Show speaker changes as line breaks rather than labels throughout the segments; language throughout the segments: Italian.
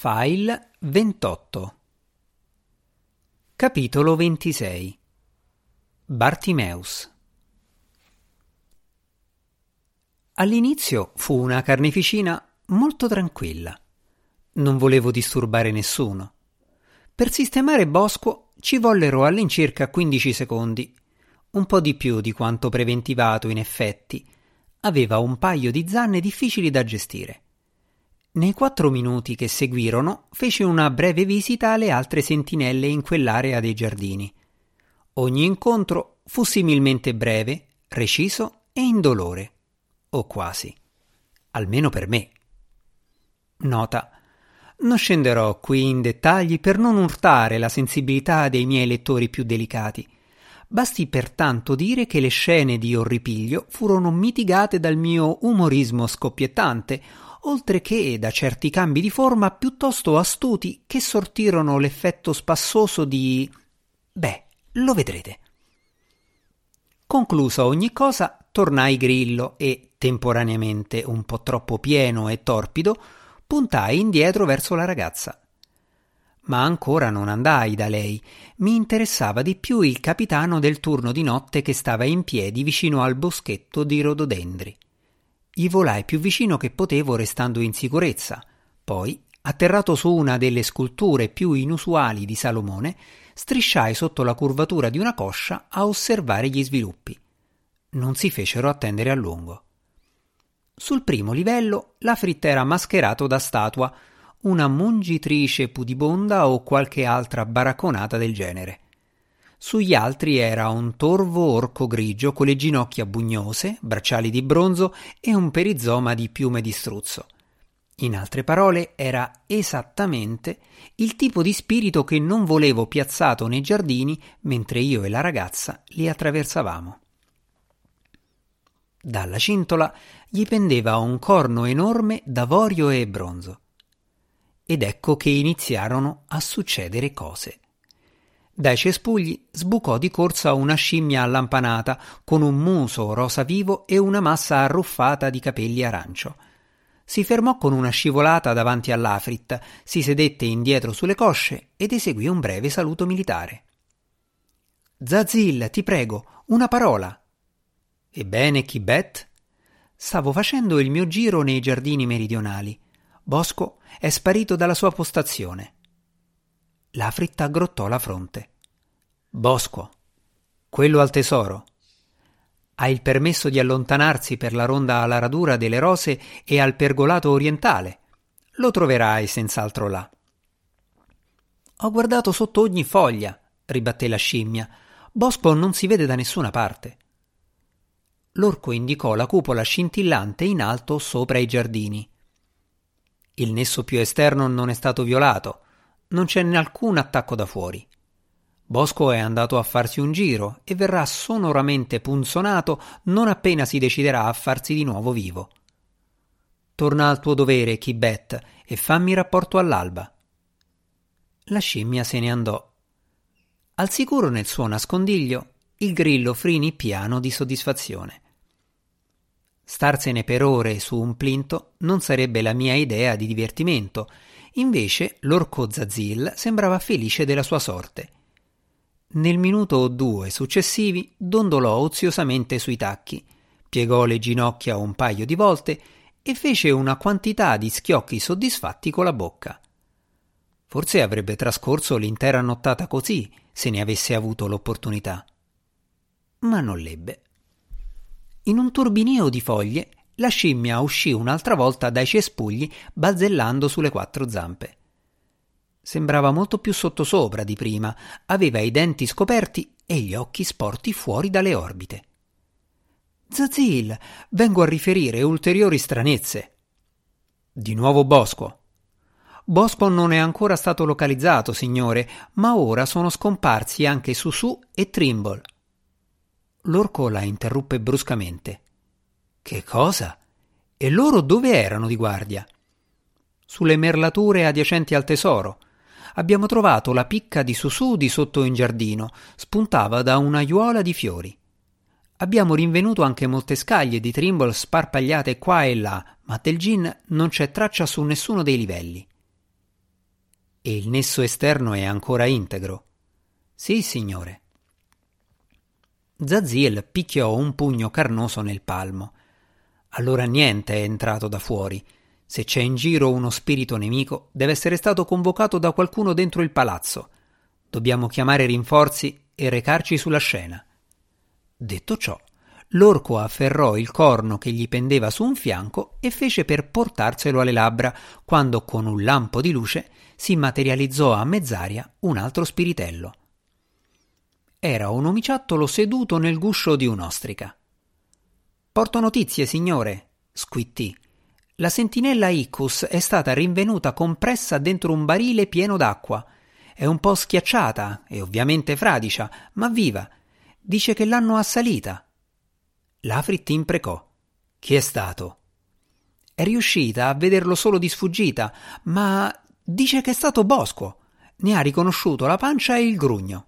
File 28 Capitolo 26 Bartimeus All'inizio fu una carneficina molto tranquilla. Non volevo disturbare nessuno. Per sistemare Bosco ci vollero all'incirca 15 secondi, un po' di più di quanto preventivato in effetti. Aveva un paio di zanne difficili da gestire. Nei quattro minuti che seguirono fece una breve visita alle altre sentinelle in quell'area dei giardini. Ogni incontro fu similmente breve, reciso e indolore. O quasi. Almeno per me. Nota. Non scenderò qui in dettagli per non urtare la sensibilità dei miei lettori più delicati. Basti pertanto dire che le scene di orripiglio furono mitigate dal mio umorismo scoppiettante, oltre che da certi cambi di forma piuttosto astuti che sortirono l'effetto spassoso di. Beh, lo vedrete. Conclusa ogni cosa, tornai Grillo e, temporaneamente un po' troppo pieno e torpido, puntai indietro verso la ragazza. Ma ancora non andai da lei. Mi interessava di più il capitano del turno di notte che stava in piedi vicino al boschetto di rododendri. Gli volai più vicino che potevo restando in sicurezza. Poi, atterrato su una delle sculture più inusuali di Salomone, strisciai sotto la curvatura di una coscia a osservare gli sviluppi. Non si fecero attendere a lungo. Sul primo livello la fritta era mascherato da statua, una mungitrice pudibonda o qualche altra baracconata del genere. Sugli altri era un torvo orco grigio con le ginocchia bugnose, bracciali di bronzo e un perizoma di piume di struzzo. In altre parole, era esattamente il tipo di spirito che non volevo piazzato nei giardini mentre io e la ragazza li attraversavamo. Dalla cintola gli pendeva un corno enorme d'avorio e bronzo. Ed ecco che iniziarono a succedere cose. Dai cespugli sbucò di corsa una scimmia allampanata con un muso rosa vivo e una massa arruffata di capelli arancio. Si fermò con una scivolata davanti all'Afrit, si sedette indietro sulle cosce ed eseguì un breve saluto militare. Zazil, ti prego, una parola. Ebbene, Chibet? Stavo facendo il mio giro nei giardini meridionali. Bosco è sparito dalla sua postazione. L'Afrit aggrottò la fronte. Bosco, quello al tesoro. Ha il permesso di allontanarsi per la ronda alla radura delle rose e al pergolato orientale. Lo troverai senz'altro là. Ho guardato sotto ogni foglia, ribatté la scimmia. Bosco non si vede da nessuna parte. L'orco indicò la cupola scintillante in alto sopra i giardini. Il nesso più esterno non è stato violato, non c'è alcun attacco da fuori. Bosco è andato a farsi un giro e verrà sonoramente punzonato non appena si deciderà a farsi di nuovo vivo. Torna al tuo dovere, Kibet, e fammi rapporto all'alba. La scimmia se ne andò. Al sicuro nel suo nascondiglio, il grillo frinì piano di soddisfazione. Starsene per ore su un plinto non sarebbe la mia idea di divertimento, Invece l'orco Zazil sembrava felice della sua sorte. Nel minuto o due successivi dondolò oziosamente sui tacchi, piegò le ginocchia un paio di volte e fece una quantità di schiocchi soddisfatti con la bocca. Forse avrebbe trascorso l'intera nottata così se ne avesse avuto l'opportunità. Ma non l'ebbe. In un turbinio di foglie la scimmia uscì un'altra volta dai cespugli balzellando sulle quattro zampe. Sembrava molto più sottosopra di prima, aveva i denti scoperti e gli occhi sporti fuori dalle orbite. Zazil, vengo a riferire ulteriori stranezze. Di nuovo Bosco. Bosco non è ancora stato localizzato, signore, ma ora sono scomparsi anche Susù e Trimble. L'orco la interruppe bruscamente. Che cosa? E loro dove erano di guardia? Sulle merlature adiacenti al tesoro. Abbiamo trovato la picca di Susù di sotto in giardino, spuntava da una aiuola di fiori. Abbiamo rinvenuto anche molte scaglie di Trimble sparpagliate qua e là, ma del gin non c'è traccia su nessuno dei livelli. E il nesso esterno è ancora integro. Sì, signore. Zaziel picchiò un pugno carnoso nel palmo. Allora niente è entrato da fuori. Se c'è in giro uno spirito nemico, deve essere stato convocato da qualcuno dentro il palazzo. Dobbiamo chiamare rinforzi e recarci sulla scena. Detto ciò, l'orco afferrò il corno che gli pendeva su un fianco e fece per portarselo alle labbra, quando con un lampo di luce si materializzò a mezz'aria un altro spiritello era un omiciattolo seduto nel guscio di un'ostrica. Porto notizie, signore, squittì. La sentinella Icus è stata rinvenuta compressa dentro un barile pieno d'acqua. È un po' schiacciata e ovviamente fradicia, ma viva. Dice che l'hanno assalita. L'Afrit imprecò. Chi è stato? È riuscita a vederlo solo di sfuggita, ma dice che è stato Bosco. Ne ha riconosciuto la pancia e il grugno.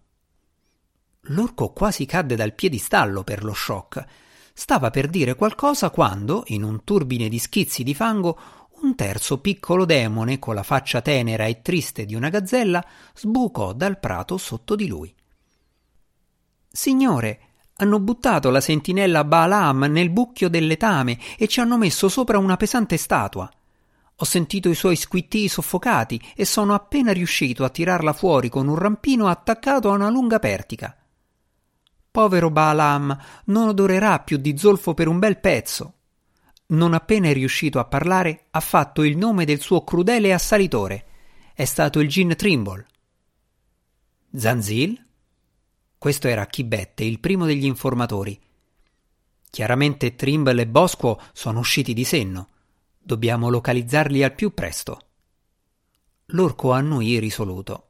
L'orco quasi cadde dal piedistallo per lo shock. Stava per dire qualcosa quando, in un turbine di schizzi di fango, un terzo piccolo demone, con la faccia tenera e triste di una gazzella, sbucò dal prato sotto di lui. Signore, hanno buttato la sentinella Balaam nel bucchio del letame e ci hanno messo sopra una pesante statua. Ho sentito i suoi squittii soffocati e sono appena riuscito a tirarla fuori con un rampino attaccato a una lunga pertica. Povero Balaam non odorerà più di zolfo per un bel pezzo. Non appena è riuscito a parlare, ha fatto il nome del suo crudele assalitore. È stato il Gin Trimble. Zanzil? Questo era Chibette, il primo degli informatori. Chiaramente Trimble e Bosco sono usciti di senno. Dobbiamo localizzarli al più presto. L'orco annuì risoluto.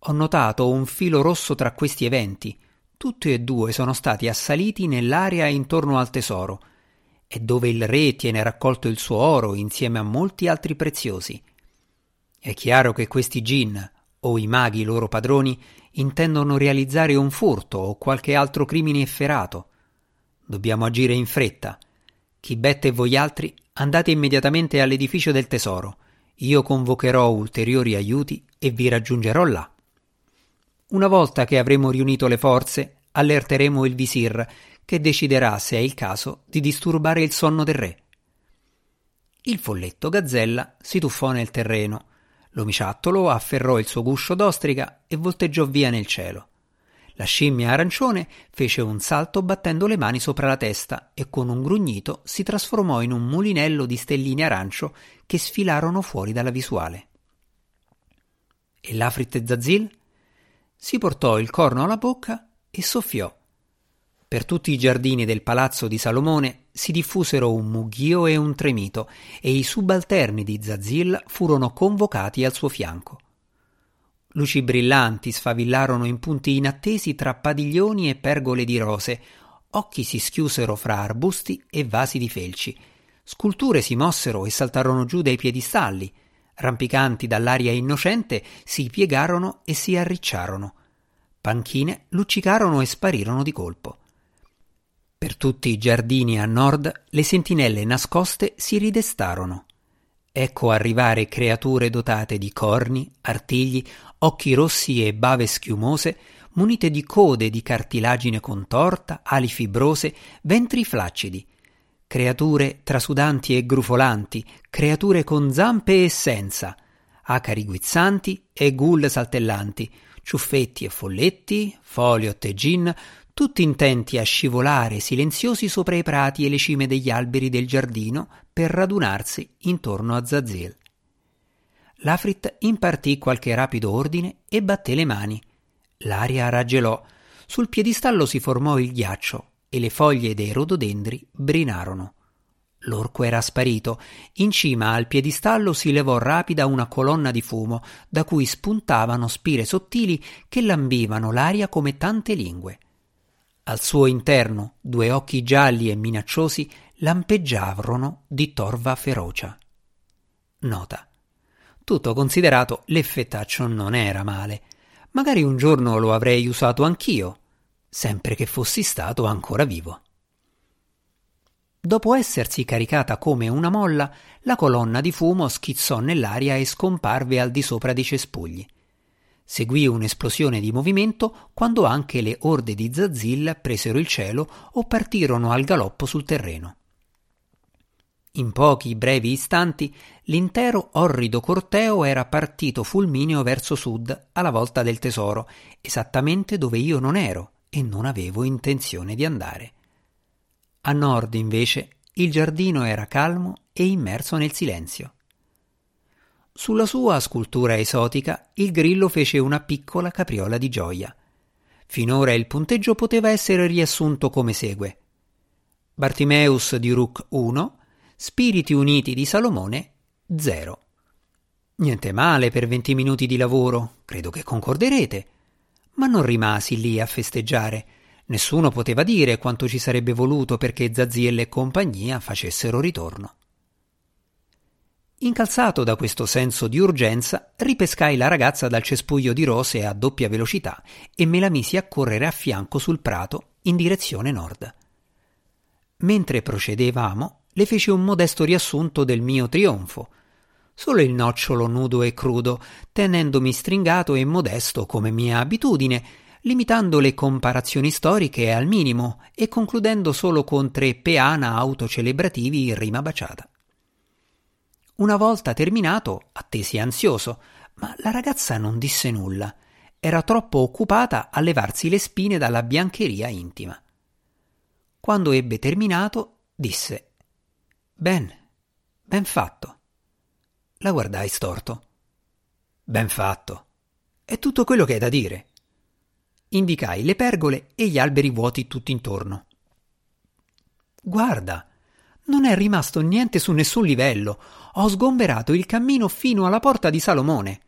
Ho notato un filo rosso tra questi eventi tutti e due sono stati assaliti nell'area intorno al tesoro, e dove il re tiene raccolto il suo oro insieme a molti altri preziosi. È chiaro che questi gin, o i maghi loro padroni, intendono realizzare un furto o qualche altro crimine efferato. Dobbiamo agire in fretta. Chibette e voi altri andate immediatamente all'edificio del tesoro. Io convocherò ulteriori aiuti e vi raggiungerò là. Una volta che avremo riunito le forze, allerteremo il visir, che deciderà se è il caso di disturbare il sonno del re. Il folletto gazzella si tuffò nel terreno. L'omiciattolo afferrò il suo guscio d'ostrica e volteggiò via nel cielo. La scimmia arancione fece un salto battendo le mani sopra la testa e con un grugnito si trasformò in un mulinello di stelline arancio che sfilarono fuori dalla visuale. E l'Afrit Zazil? Si portò il corno alla bocca e soffiò. Per tutti i giardini del palazzo di Salomone si diffusero un mugghio e un tremito, e i subalterni di Zazil furono convocati al suo fianco. Luci brillanti sfavillarono in punti inattesi tra padiglioni e pergole di rose, occhi si schiusero fra arbusti e vasi di felci, sculture si mossero e saltarono giù dai piedistalli, rampicanti dall'aria innocente, si piegarono e si arricciarono. Panchine luccicarono e sparirono di colpo. Per tutti i giardini a nord le sentinelle nascoste si ridestarono. Ecco arrivare creature dotate di corni, artigli, occhi rossi e bave schiumose, munite di code di cartilagine contorta, ali fibrose, ventri flaccidi, creature trasudanti e grufolanti, creature con zampe e senza, acari guizzanti e ghoul saltellanti, ciuffetti e folletti, foliot e gin, tutti intenti a scivolare silenziosi sopra i prati e le cime degli alberi del giardino per radunarsi intorno a Zazil. L'Afrit impartì qualche rapido ordine e batté le mani. L'aria raggelò. Sul piedistallo si formò il ghiaccio e le foglie dei rododendri brinarono. L'orco era sparito. In cima al piedistallo si levò rapida una colonna di fumo, da cui spuntavano spire sottili che lambivano l'aria come tante lingue. Al suo interno due occhi gialli e minacciosi lampeggiavano di torva ferocia. Nota. Tutto considerato, l'effettaccio non era male. Magari un giorno lo avrei usato anch'io, sempre che fossi stato ancora vivo. Dopo essersi caricata come una molla, la colonna di fumo schizzò nell'aria e scomparve al di sopra dei cespugli. Seguì un'esplosione di movimento quando anche le orde di Zazil presero il cielo o partirono al galoppo sul terreno. In pochi brevi istanti l'intero orrido corteo era partito fulmineo verso sud alla volta del tesoro, esattamente dove io non ero e non avevo intenzione di andare. A nord, invece, il giardino era calmo e immerso nel silenzio. Sulla sua scultura esotica il grillo fece una piccola capriola di gioia. Finora il punteggio poteva essere riassunto come segue. Bartimeus di Rook 1, Spiriti Uniti di Salomone 0. Niente male per venti minuti di lavoro, credo che concorderete. Ma non rimasi lì a festeggiare. Nessuno poteva dire quanto ci sarebbe voluto perché Zaziel e compagnia facessero ritorno. Incalzato da questo senso di urgenza, ripescai la ragazza dal cespuglio di rose a doppia velocità e me la misi a correre a fianco sul prato in direzione nord. Mentre procedevamo, le feci un modesto riassunto del mio trionfo, solo il nocciolo nudo e crudo, tenendomi stringato e modesto come mia abitudine, limitando le comparazioni storiche al minimo e concludendo solo con tre peana autocelebrativi in rima baciata. Una volta terminato, attesi ansioso, ma la ragazza non disse nulla. Era troppo occupata a levarsi le spine dalla biancheria intima. Quando ebbe terminato, disse Ben, ben fatto. La guardai storto. Ben fatto. È tutto quello che hai da dire. Indicai le pergole e gli alberi vuoti tutti intorno. Guarda, non è rimasto niente su nessun livello. Ho sgomberato il cammino fino alla porta di Salomone.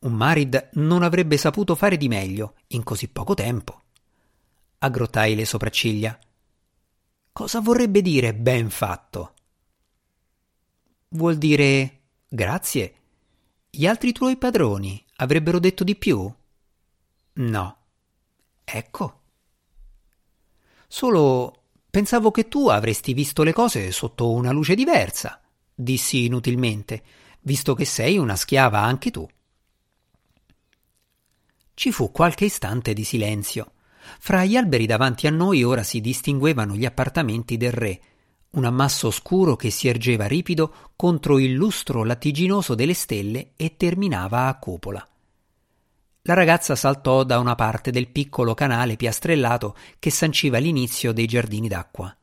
Un Marid non avrebbe saputo fare di meglio in così poco tempo. Aggrottai le sopracciglia. Cosa vorrebbe dire ben fatto? Vuol dire grazie. Gli altri tuoi padroni avrebbero detto di più? No. Ecco. Solo pensavo che tu avresti visto le cose sotto una luce diversa, dissi inutilmente, visto che sei una schiava anche tu. Ci fu qualche istante di silenzio. Fra gli alberi davanti a noi ora si distinguevano gli appartamenti del re, un ammasso scuro che si ergeva ripido contro il lustro lattiginoso delle stelle e terminava a cupola. La ragazza saltò da una parte del piccolo canale piastrellato che sanciva l'inizio dei giardini d'acqua.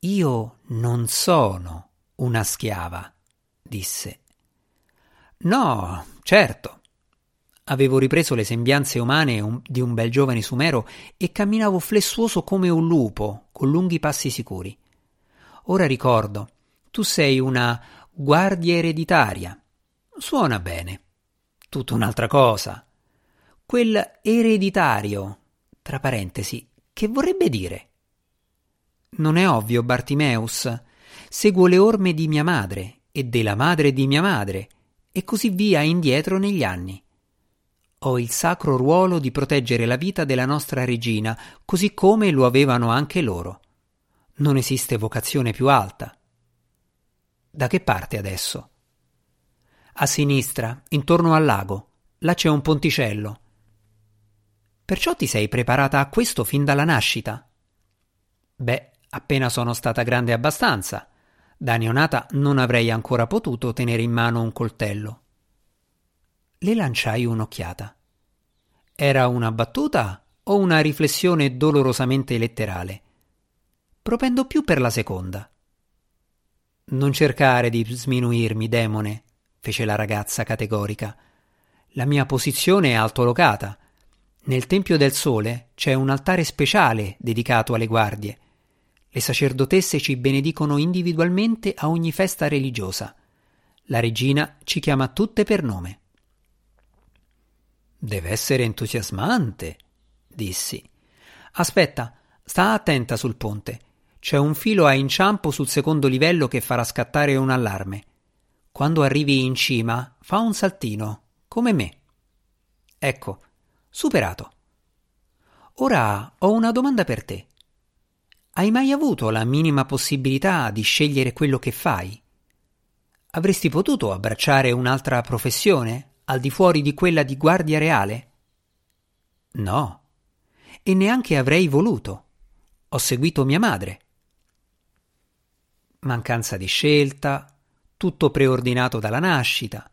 Io non sono una schiava, disse. No, certo, Avevo ripreso le sembianze umane di un bel giovane sumero e camminavo flessuoso come un lupo, con lunghi passi sicuri. Ora ricordo, tu sei una guardia ereditaria. Suona bene. Tutta un'altra cosa. Quel ereditario, tra parentesi, che vorrebbe dire? Non è ovvio, Bartimeus. Seguo le orme di mia madre e della madre di mia madre, e così via indietro negli anni. Ho il sacro ruolo di proteggere la vita della nostra regina, così come lo avevano anche loro. Non esiste vocazione più alta. Da che parte adesso? A sinistra, intorno al lago. Là c'è un ponticello. Perciò ti sei preparata a questo fin dalla nascita? Beh, appena sono stata grande abbastanza. Da neonata non avrei ancora potuto tenere in mano un coltello le lanciai un'occhiata. Era una battuta o una riflessione dolorosamente letterale? Propendo più per la seconda. Non cercare di sminuirmi, demone, fece la ragazza categorica. La mia posizione è altolocata. Nel Tempio del Sole c'è un altare speciale dedicato alle guardie. Le sacerdotesse ci benedicono individualmente a ogni festa religiosa. La regina ci chiama tutte per nome. Deve essere entusiasmante, dissi. Aspetta, sta attenta sul ponte. C'è un filo a inciampo sul secondo livello che farà scattare un allarme. Quando arrivi in cima, fa un saltino, come me. Ecco, superato. Ora ho una domanda per te. Hai mai avuto la minima possibilità di scegliere quello che fai? Avresti potuto abbracciare un'altra professione al di fuori di quella di guardia reale? No, e neanche avrei voluto. Ho seguito mia madre. Mancanza di scelta, tutto preordinato dalla nascita,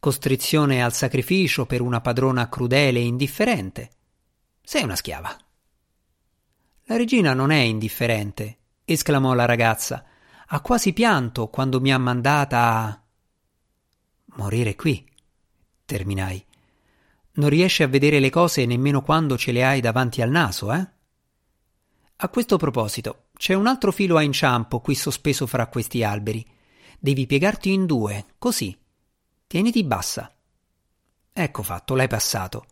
costrizione al sacrificio per una padrona crudele e indifferente. Sei una schiava. La regina non è indifferente, esclamò la ragazza. Ha quasi pianto quando mi ha mandata a. morire qui, terminai. Non riesci a vedere le cose nemmeno quando ce le hai davanti al naso, eh? A questo proposito, c'è un altro filo a inciampo qui sospeso fra questi alberi. Devi piegarti in due, così. Tieniti bassa. Ecco fatto, l'hai passato.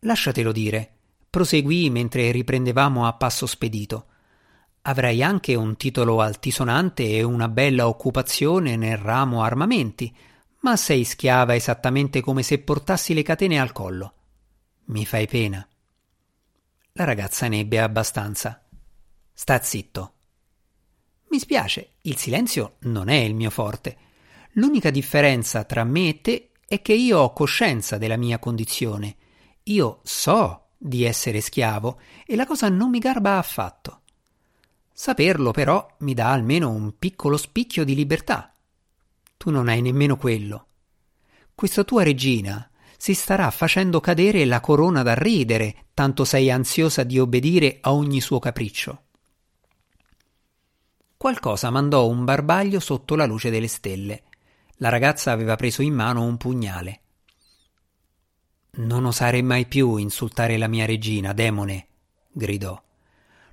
Lasciatelo dire, proseguì mentre riprendevamo a passo spedito. Avrai anche un titolo altisonante e una bella occupazione nel ramo armamenti, ma sei schiava esattamente come se portassi le catene al collo. Mi fai pena. La ragazza ne ebbe abbastanza. Sta zitto. Mi spiace, il silenzio non è il mio forte. L'unica differenza tra me e te è che io ho coscienza della mia condizione. Io so di essere schiavo e la cosa non mi garba affatto. Saperlo però mi dà almeno un piccolo spicchio di libertà. Tu non hai nemmeno quello. Questa tua regina si starà facendo cadere la corona da ridere, tanto sei ansiosa di obbedire a ogni suo capriccio. Qualcosa mandò un barbaglio sotto la luce delle stelle. La ragazza aveva preso in mano un pugnale. Non osare mai più insultare la mia regina, demone, gridò.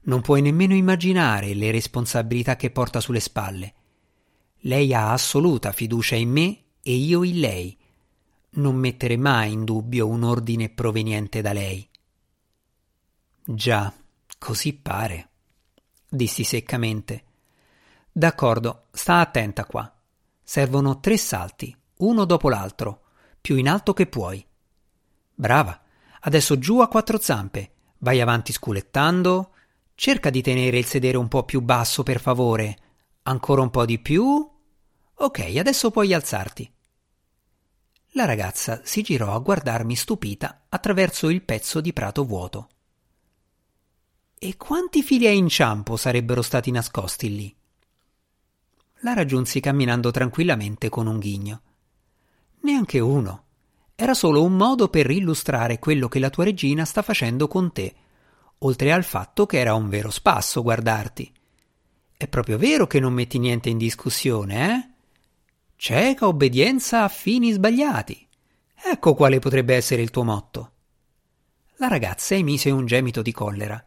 Non puoi nemmeno immaginare le responsabilità che porta sulle spalle. Lei ha assoluta fiducia in me e io in lei. Non mettere mai in dubbio un ordine proveniente da lei. Già, così pare, dissi seccamente. D'accordo, sta attenta qua. Servono tre salti, uno dopo l'altro, più in alto che puoi. Brava. Adesso giù a quattro zampe. Vai avanti sculettando. Cerca di tenere il sedere un po' più basso, per favore. Ancora un po' di più. Ok, adesso puoi alzarti. La ragazza si girò a guardarmi stupita attraverso il pezzo di prato vuoto. E quanti fili a inciampo sarebbero stati nascosti lì? La raggiunsi camminando tranquillamente con un ghigno. Neanche uno. Era solo un modo per illustrare quello che la tua regina sta facendo con te, oltre al fatto che era un vero spasso guardarti. È proprio vero che non metti niente in discussione, eh? Cieca obbedienza a fini sbagliati. Ecco quale potrebbe essere il tuo motto. La ragazza emise un gemito di collera.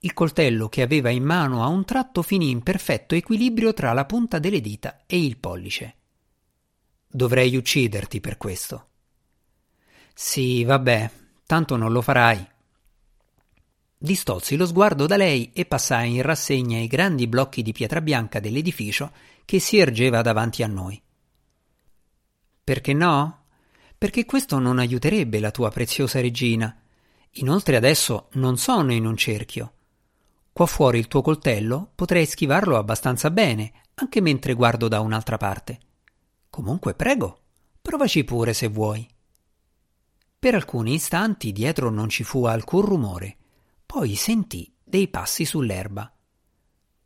Il coltello che aveva in mano a un tratto finì in perfetto equilibrio tra la punta delle dita e il pollice. Dovrei ucciderti per questo. Sì, vabbè, tanto non lo farai. Distolsi lo sguardo da lei e passai in rassegna i grandi blocchi di pietra bianca dell'edificio che si ergeva davanti a noi. Perché no? Perché questo non aiuterebbe la tua preziosa regina. Inoltre adesso non sono in un cerchio. Qua fuori il tuo coltello potrei schivarlo abbastanza bene, anche mentre guardo da un'altra parte. Comunque prego, provaci pure se vuoi. Per alcuni istanti dietro non ci fu alcun rumore, poi sentì dei passi sull'erba.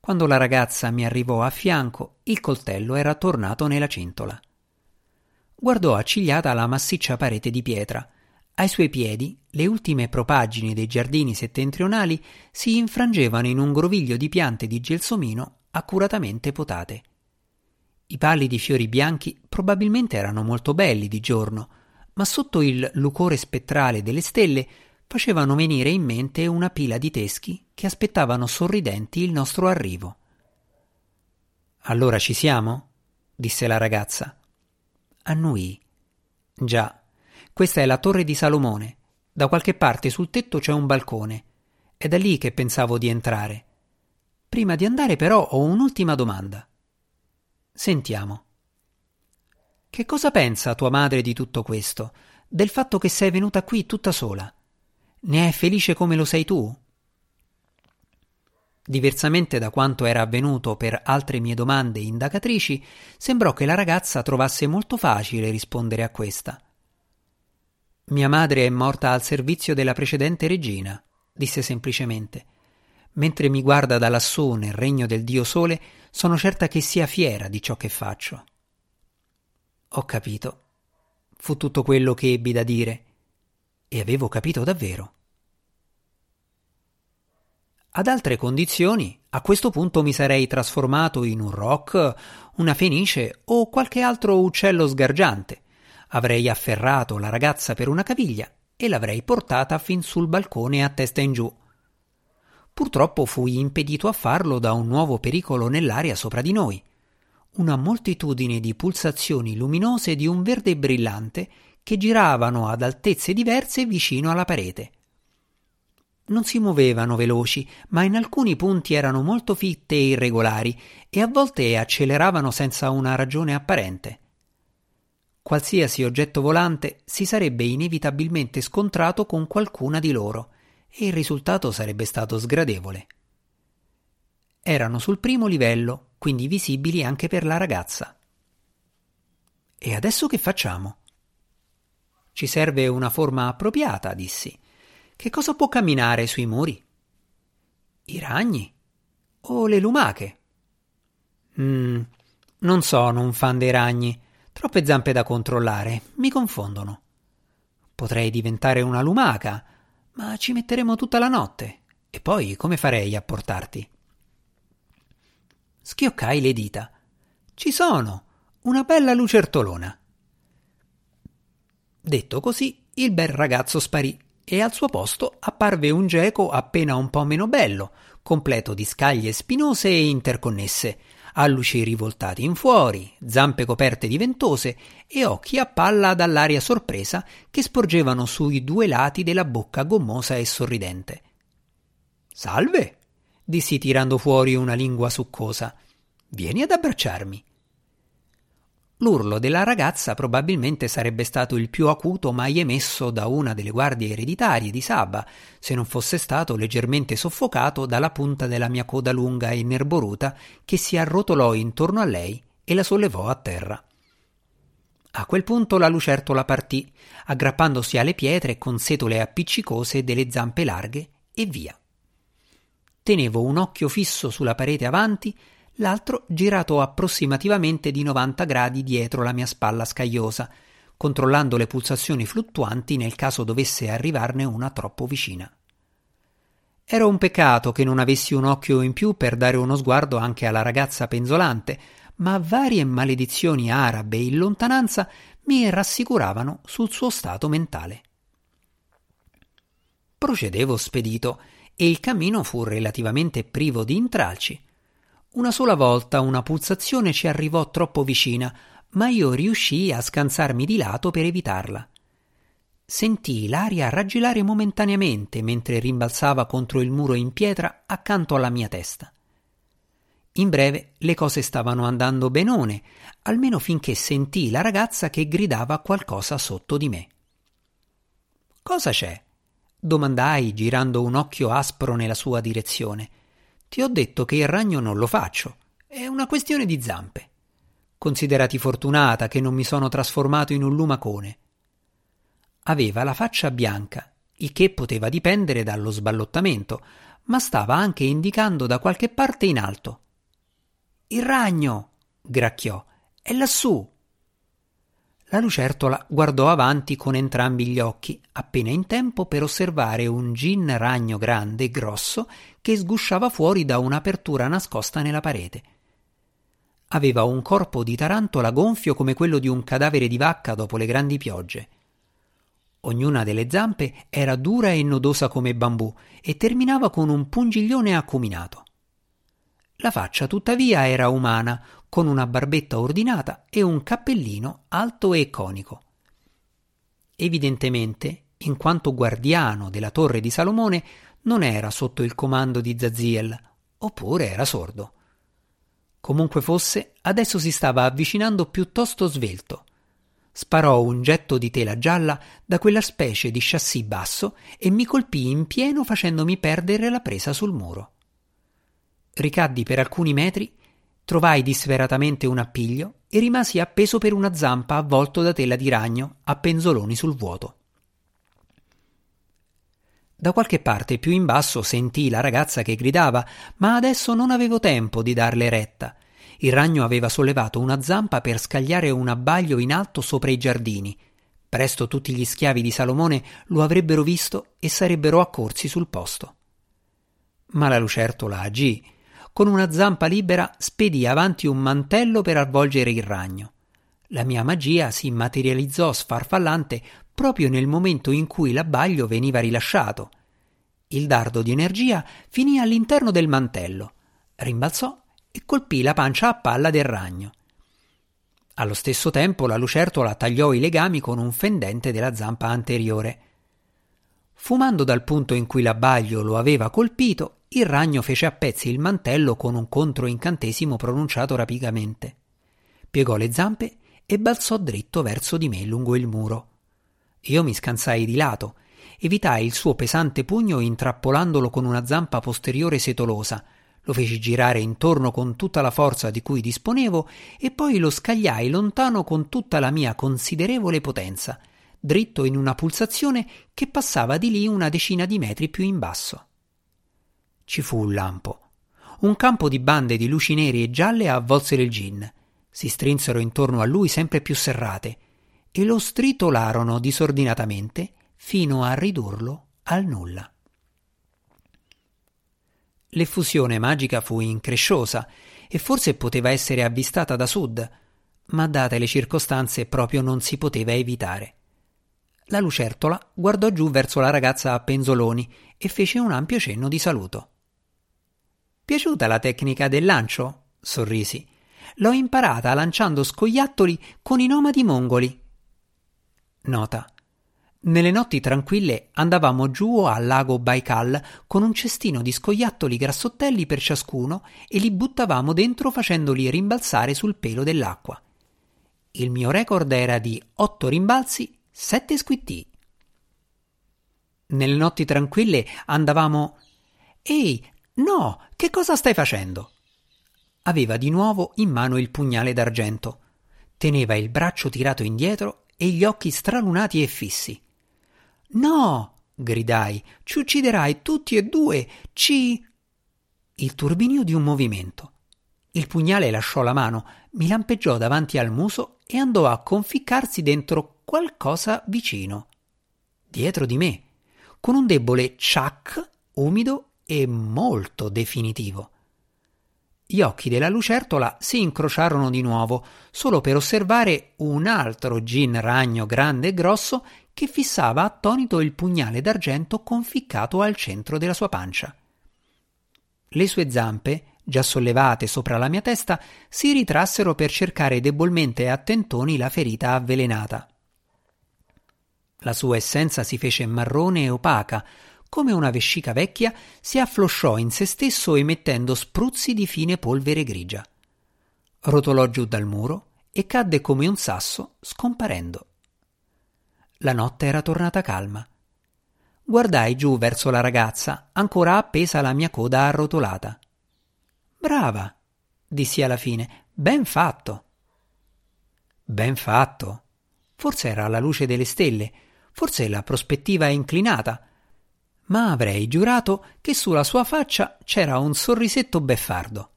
Quando la ragazza mi arrivò a fianco, il coltello era tornato nella cintola. Guardò accigliata la massiccia parete di pietra. Ai suoi piedi, le ultime propaggini dei giardini settentrionali si infrangevano in un groviglio di piante di gelsomino accuratamente potate. I pallidi fiori bianchi probabilmente erano molto belli di giorno, ma sotto il lucore spettrale delle stelle facevano venire in mente una pila di teschi che aspettavano sorridenti il nostro arrivo. Allora ci siamo? disse la ragazza. Annui. Già, questa è la torre di Salomone. Da qualche parte sul tetto c'è un balcone. È da lì che pensavo di entrare. Prima di andare però ho un'ultima domanda. Sentiamo. Che cosa pensa tua madre di tutto questo? Del fatto che sei venuta qui tutta sola? Ne è felice come lo sei tu? Diversamente da quanto era avvenuto per altre mie domande indagatrici, sembrò che la ragazza trovasse molto facile rispondere a questa. Mia madre è morta al servizio della precedente regina, disse semplicemente. Mentre mi guarda da lassù nel regno del dio sole, sono certa che sia fiera di ciò che faccio. Ho capito. Fu tutto quello che ebbi da dire. E avevo capito davvero. Ad altre condizioni, a questo punto mi sarei trasformato in un roc, una fenice o qualche altro uccello sgargiante. Avrei afferrato la ragazza per una caviglia e l'avrei portata fin sul balcone a testa in giù. Purtroppo fui impedito a farlo da un nuovo pericolo nell'aria sopra di noi. Una moltitudine di pulsazioni luminose di un verde brillante che giravano ad altezze diverse vicino alla parete. Non si muovevano veloci, ma in alcuni punti erano molto fitte e irregolari e a volte acceleravano senza una ragione apparente. Qualsiasi oggetto volante si sarebbe inevitabilmente scontrato con qualcuna di loro e il risultato sarebbe stato sgradevole. Erano sul primo livello, quindi visibili anche per la ragazza. E adesso che facciamo? Ci serve una forma appropriata, dissi. Che cosa può camminare sui muri? I ragni? O le lumache? Mm, non sono un fan dei ragni. Troppe zampe da controllare, mi confondono. Potrei diventare una lumaca, ma ci metteremo tutta la notte. E poi come farei a portarti? Schioccai le dita. Ci sono! Una bella lucertolona. Detto così, il bel ragazzo sparì e al suo posto apparve un geco appena un po' meno bello, completo di scaglie spinose e interconnesse, alluci rivoltati in fuori, zampe coperte di ventose e occhi a palla dall'aria sorpresa che sporgevano sui due lati della bocca gommosa e sorridente. Salve, dissi tirando fuori una lingua succosa. Vieni ad abbracciarmi. L'urlo della ragazza probabilmente sarebbe stato il più acuto mai emesso da una delle guardie ereditarie di Saba, se non fosse stato leggermente soffocato dalla punta della mia coda lunga e nerboruta che si arrotolò intorno a lei e la sollevò a terra. A quel punto la lucertola partì, aggrappandosi alle pietre con setole appiccicose delle zampe larghe, e via. Tenevo un occhio fisso sulla parete avanti l'altro girato approssimativamente di 90 gradi dietro la mia spalla scagliosa, controllando le pulsazioni fluttuanti nel caso dovesse arrivarne una troppo vicina. Era un peccato che non avessi un occhio in più per dare uno sguardo anche alla ragazza penzolante, ma varie maledizioni arabe in lontananza mi rassicuravano sul suo stato mentale. Procedevo spedito e il cammino fu relativamente privo di intralci. Una sola volta una pulsazione ci arrivò troppo vicina, ma io riuscii a scansarmi di lato per evitarla. Sentii l'aria raggelare momentaneamente mentre rimbalzava contro il muro in pietra accanto alla mia testa. In breve le cose stavano andando benone, almeno finché sentii la ragazza che gridava qualcosa sotto di me. Cosa c'è? domandai girando un occhio aspro nella sua direzione. Ti ho detto che il ragno non lo faccio. È una questione di zampe. Considerati fortunata che non mi sono trasformato in un lumacone. Aveva la faccia bianca, il che poteva dipendere dallo sballottamento, ma stava anche indicando da qualche parte in alto. Il ragno! gracchiò. È lassù! La lucertola guardò avanti con entrambi gli occhi, appena in tempo per osservare un gin ragno grande e grosso che sgusciava fuori da un'apertura nascosta nella parete. Aveva un corpo di tarantola gonfio come quello di un cadavere di vacca dopo le grandi piogge. Ognuna delle zampe era dura e nodosa come bambù e terminava con un pungiglione acuminato. La faccia, tuttavia, era umana, con una barbetta ordinata e un cappellino alto e conico. Evidentemente, in quanto guardiano della torre di Salomone, non era sotto il comando di Zaziel, oppure era sordo. Comunque fosse, adesso si stava avvicinando piuttosto svelto. Sparò un getto di tela gialla da quella specie di chassis basso e mi colpì in pieno facendomi perdere la presa sul muro. Ricaddi per alcuni metri, trovai disperatamente un appiglio e rimasi appeso per una zampa avvolto da tela di ragno a penzoloni sul vuoto. Da qualche parte più in basso sentii la ragazza che gridava, ma adesso non avevo tempo di darle retta. Il ragno aveva sollevato una zampa per scagliare un abbaglio in alto sopra i giardini. Presto tutti gli schiavi di Salomone lo avrebbero visto e sarebbero accorsi sul posto. Ma la lucertola agì. Con una zampa libera spedì avanti un mantello per avvolgere il ragno. La mia magia si materializzò sfarfallante proprio nel momento in cui l'abbaglio veniva rilasciato. Il dardo di energia finì all'interno del mantello, rimbalzò e colpì la pancia a palla del ragno. Allo stesso tempo la lucertola tagliò i legami con un fendente della zampa anteriore. Fumando dal punto in cui l'abbaglio lo aveva colpito, il ragno fece a pezzi il mantello con un controincantesimo pronunciato rapidamente. Piegò le zampe e balzò dritto verso di me lungo il muro. Io mi scansai di lato, evitai il suo pesante pugno intrappolandolo con una zampa posteriore setolosa, lo feci girare intorno con tutta la forza di cui disponevo e poi lo scagliai lontano con tutta la mia considerevole potenza, dritto in una pulsazione che passava di lì una decina di metri più in basso. Ci fu un lampo. Un campo di bande di luci neri e gialle avvolsero il gin. Si strinsero intorno a lui sempre più serrate e lo stritolarono disordinatamente fino a ridurlo al nulla. L'effusione magica fu incresciosa e forse poteva essere avvistata da sud, ma date le circostanze proprio non si poteva evitare. La lucertola guardò giù verso la ragazza a penzoloni e fece un ampio cenno di saluto. Piaciuta la tecnica del lancio? sorrisi. L'ho imparata lanciando scoiattoli con i nomadi mongoli. Nota. Nelle notti tranquille andavamo giù al lago Baikal con un cestino di scoiattoli grassottelli per ciascuno e li buttavamo dentro facendoli rimbalzare sul pelo dell'acqua. Il mio record era di otto rimbalzi, sette squittii. Nelle notti tranquille andavamo. Ehi, no, che cosa stai facendo? Aveva di nuovo in mano il pugnale d'argento. Teneva il braccio tirato indietro e gli occhi stralunati e fissi. No! gridai, ci ucciderai tutti e due, ci. Il turbinio di un movimento. Il pugnale lasciò la mano, mi lampeggiò davanti al muso e andò a conficcarsi dentro qualcosa vicino. Dietro di me, con un debole ciac umido e molto definitivo. Gli occhi della lucertola si incrociarono di nuovo, solo per osservare un altro gin ragno grande e grosso che fissava attonito il pugnale d'argento conficcato al centro della sua pancia. Le sue zampe, già sollevate sopra la mia testa, si ritrassero per cercare debolmente a tentoni la ferita avvelenata. La sua essenza si fece marrone e opaca, come una vescica vecchia, si afflosciò in se stesso emettendo spruzzi di fine polvere grigia. Rotolò giù dal muro e cadde come un sasso, scomparendo. La notte era tornata calma. Guardai giù verso la ragazza, ancora appesa alla mia coda arrotolata. Brava, dissi alla fine, ben fatto. Ben fatto. Forse era la luce delle stelle, forse la prospettiva inclinata, ma avrei giurato che sulla sua faccia c'era un sorrisetto beffardo.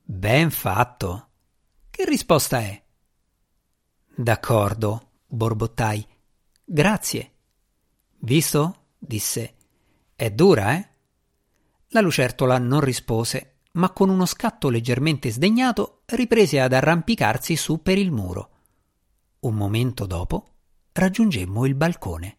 Ben fatto. Che risposta è? D'accordo, borbottai. Grazie. Visto? disse. È dura, eh? La lucertola non rispose, ma con uno scatto leggermente sdegnato riprese ad arrampicarsi su per il muro. Un momento dopo raggiungemmo il balcone.